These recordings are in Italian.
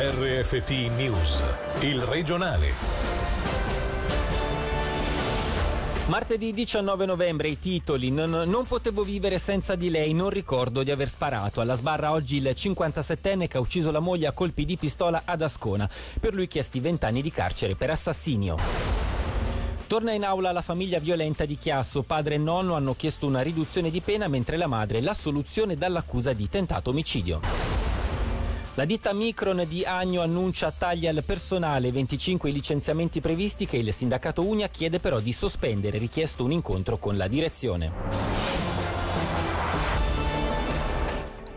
RFT News, il regionale. Martedì 19 novembre i titoli non, non, potevo vivere senza di lei, non ricordo di aver sparato. Alla sbarra oggi il 57enne che ha ucciso la moglie a colpi di pistola ad Ascona. Per lui chiesti 20 anni di carcere per assassinio. Torna in aula la famiglia violenta di Chiasso. Padre e nonno hanno chiesto una riduzione di pena mentre la madre l'assoluzione dall'accusa di tentato omicidio. La ditta Micron di Agno annuncia tagli al personale, 25 licenziamenti previsti che il sindacato Unia chiede però di sospendere, richiesto un incontro con la direzione.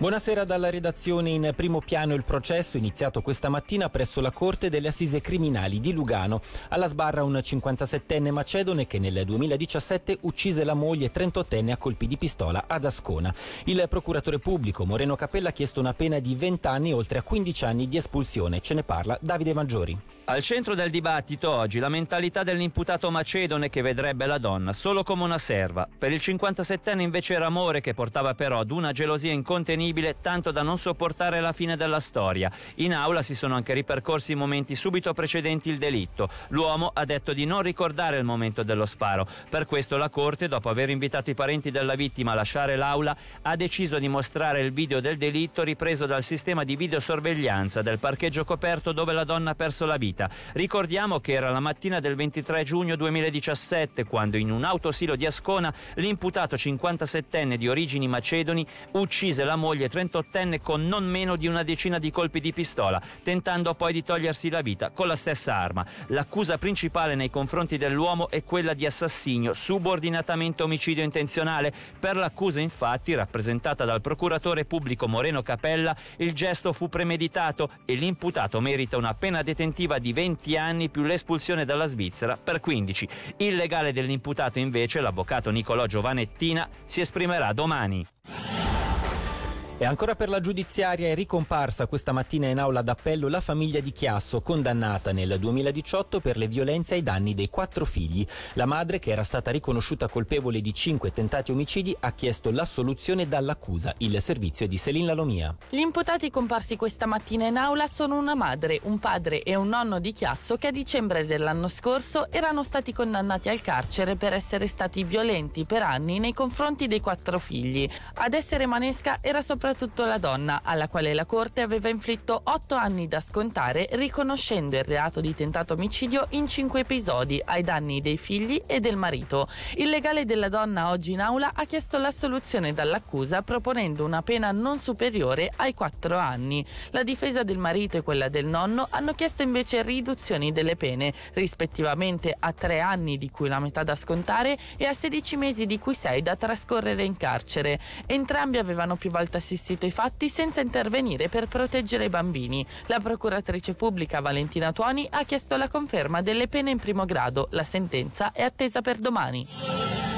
Buonasera dalla redazione in primo piano il processo iniziato questa mattina presso la Corte delle Assise Criminali di Lugano. Alla sbarra un 57enne macedone che nel 2017 uccise la moglie 38enne a colpi di pistola ad Ascona. Il procuratore pubblico Moreno Capella ha chiesto una pena di 20 anni oltre a 15 anni di espulsione. Ce ne parla Davide Maggiori. Al centro del dibattito oggi la mentalità dell'imputato macedone che vedrebbe la donna solo come una serva. Per il 57enne invece era amore che portava però ad una gelosia incontenibile tanto da non sopportare la fine della storia. In aula si sono anche ripercorsi i momenti subito precedenti il delitto. L'uomo ha detto di non ricordare il momento dello sparo. Per questo la Corte, dopo aver invitato i parenti della vittima a lasciare l'aula, ha deciso di mostrare il video del delitto ripreso dal sistema di videosorveglianza del parcheggio coperto dove la donna ha perso la vita vita. Ricordiamo che era la mattina del 23 giugno 2017 quando in un autosilo di Ascona l'imputato 57enne di origini macedoni uccise la moglie 38enne con non meno di una decina di colpi di pistola, tentando poi di togliersi la vita con la stessa arma. L'accusa principale nei confronti dell'uomo è quella di assassinio, subordinatamente omicidio intenzionale. Per l'accusa infatti, rappresentata dal procuratore pubblico Moreno Capella, il gesto fu premeditato e l'imputato merita una pena detentiva di 20 anni più l'espulsione dalla Svizzera per 15. Il legale dell'imputato invece, l'avvocato Nicolò Giovanettina, si esprimerà domani. E ancora per la giudiziaria è ricomparsa questa mattina in aula d'appello la famiglia di Chiasso, condannata nel 2018 per le violenze ai danni dei quattro figli. La madre, che era stata riconosciuta colpevole di cinque tentati omicidi, ha chiesto l'assoluzione dall'accusa. Il servizio è di Selin Lalomia. Gli imputati comparsi questa mattina in aula sono una madre, un padre e un nonno di Chiasso che a dicembre dell'anno scorso erano stati condannati al carcere per essere stati violenti per anni nei confronti dei quattro figli. Ad essere manesca era soprattutto soprattutto la donna, alla quale la Corte aveva inflitto otto anni da scontare, riconoscendo il reato di tentato omicidio in cinque episodi ai danni dei figli e del marito. Il legale della donna oggi in aula ha chiesto l'assoluzione dall'accusa proponendo una pena non superiore ai quattro anni. La difesa del marito e quella del nonno hanno chiesto invece riduzioni delle pene, rispettivamente a tre anni di cui la metà da scontare e a 16 mesi di cui sei da trascorrere in carcere. Entrambi avevano più volte assistito assistito i fatti senza intervenire per proteggere i bambini. La procuratrice pubblica Valentina Tuoni ha chiesto la conferma delle pene in primo grado. La sentenza è attesa per domani.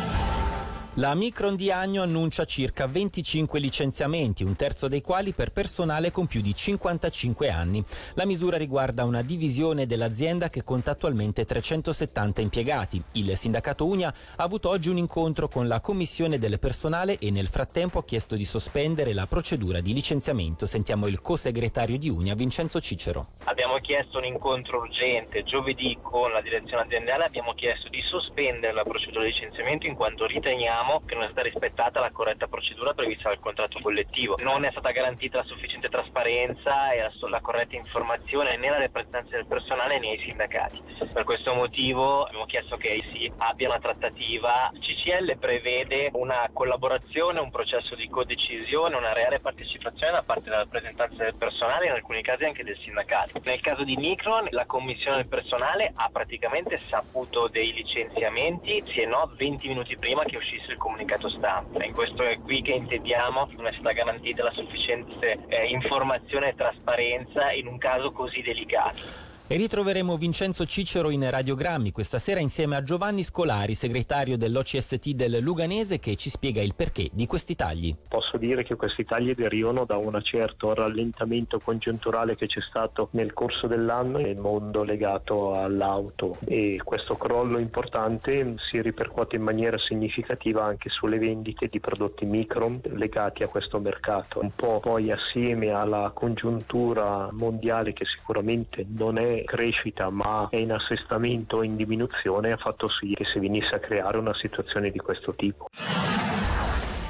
La Micron di Agno annuncia circa 25 licenziamenti, un terzo dei quali per personale con più di 55 anni. La misura riguarda una divisione dell'azienda che conta attualmente 370 impiegati. Il sindacato Unia ha avuto oggi un incontro con la commissione del personale e nel frattempo ha chiesto di sospendere la procedura di licenziamento. Sentiamo il co-segretario di Unia, Vincenzo Cicero. Abbiamo chiesto un incontro urgente giovedì con la direzione aziendale, abbiamo chiesto di sospendere la procedura di licenziamento in quanto riteniamo riteniamo che non è stata rispettata la corretta procedura prevista dal contratto collettivo. Non è stata garantita la sufficiente trasparenza e la, la corretta informazione né alle rappresentanze del personale né ai sindacati. Per questo motivo abbiamo chiesto che si abbia una trattativa. Il CCL prevede una collaborazione, un processo di codecisione, una reale partecipazione da parte della rappresentanza del personale in alcuni casi anche del sindacato. Nel caso di Micron la commissione del personale ha praticamente saputo dei licenziamenti, se no 20 minuti prima che uscisse il comunicato stampa. In questo è qui che intendiamo non è stata garantita la sufficiente eh, informazione e trasparenza in un caso così delicato. E ritroveremo Vincenzo Cicero in radiogrammi questa sera insieme a Giovanni Scolari, segretario dell'OCST del Luganese, che ci spiega il perché di questi tagli. Posso dire che questi tagli derivano da un certo rallentamento congiunturale che c'è stato nel corso dell'anno nel mondo legato all'auto e questo crollo importante si ripercuote in maniera significativa anche sulle vendite di prodotti micro legati a questo mercato. Un po' poi assieme alla congiuntura mondiale che sicuramente non è crescita ma è in assestamento o in diminuzione ha fatto sì che si venisse a creare una situazione di questo tipo.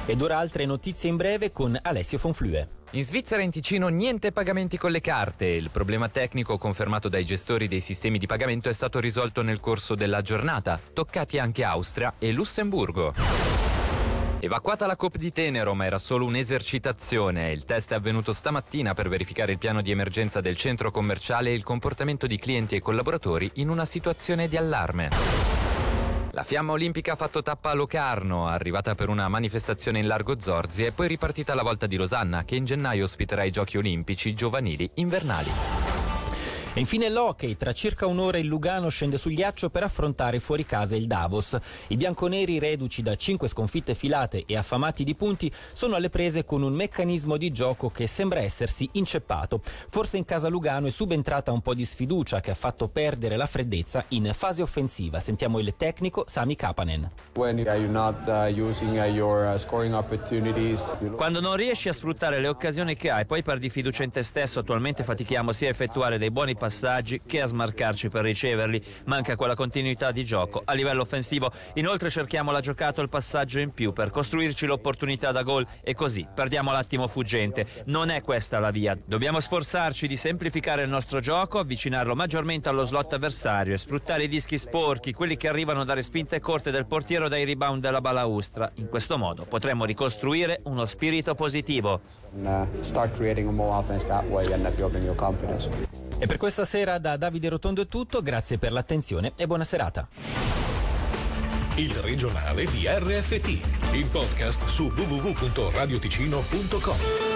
Ed ora altre notizie in breve con Alessio Fonflue. In Svizzera e in Ticino niente pagamenti con le carte. Il problema tecnico confermato dai gestori dei sistemi di pagamento è stato risolto nel corso della giornata, toccati anche Austria e Lussemburgo. Evacuata la COP di Tenero, ma era solo un'esercitazione. Il test è avvenuto stamattina per verificare il piano di emergenza del centro commerciale e il comportamento di clienti e collaboratori in una situazione di allarme. La fiamma olimpica ha fatto tappa a Locarno, arrivata per una manifestazione in largo Zorzi e poi ripartita alla volta di Losanna, che in gennaio ospiterà i giochi olimpici giovanili invernali. E infine l'hockey, tra circa un'ora il Lugano scende sul ghiaccio per affrontare fuori casa il Davos. I bianconeri reduci da cinque sconfitte filate e affamati di punti sono alle prese con un meccanismo di gioco che sembra essersi inceppato. Forse in casa Lugano è subentrata un po' di sfiducia che ha fatto perdere la freddezza in fase offensiva. Sentiamo il tecnico Sami Kapanen. Uh, uh, Quando non riesci a sfruttare le occasioni che hai, poi perdi fiducia in te stesso. Attualmente fatichiamo sia a effettuare dei buoni passaggi che a smarcarci per riceverli. Manca quella continuità di gioco a livello offensivo. Inoltre cerchiamo la giocata o il passaggio in più per costruirci l'opportunità da gol e così perdiamo l'attimo fuggente. Non è questa la via. Dobbiamo sforzarci di semplificare il nostro gioco, avvicinarlo maggiormente allo slot avversario e sfruttare i dischi sporchi, quelli che arrivano dalle spinte corte del portiere o dai rebound della balaustra. In questo modo potremo ricostruire uno spirito positivo. Uh, start creating more offense that way and building your confidence. E per questa sera da Davide Rotondo è tutto, grazie per l'attenzione e buona serata. Il regionale di RFT, il podcast su www.radioticino.com.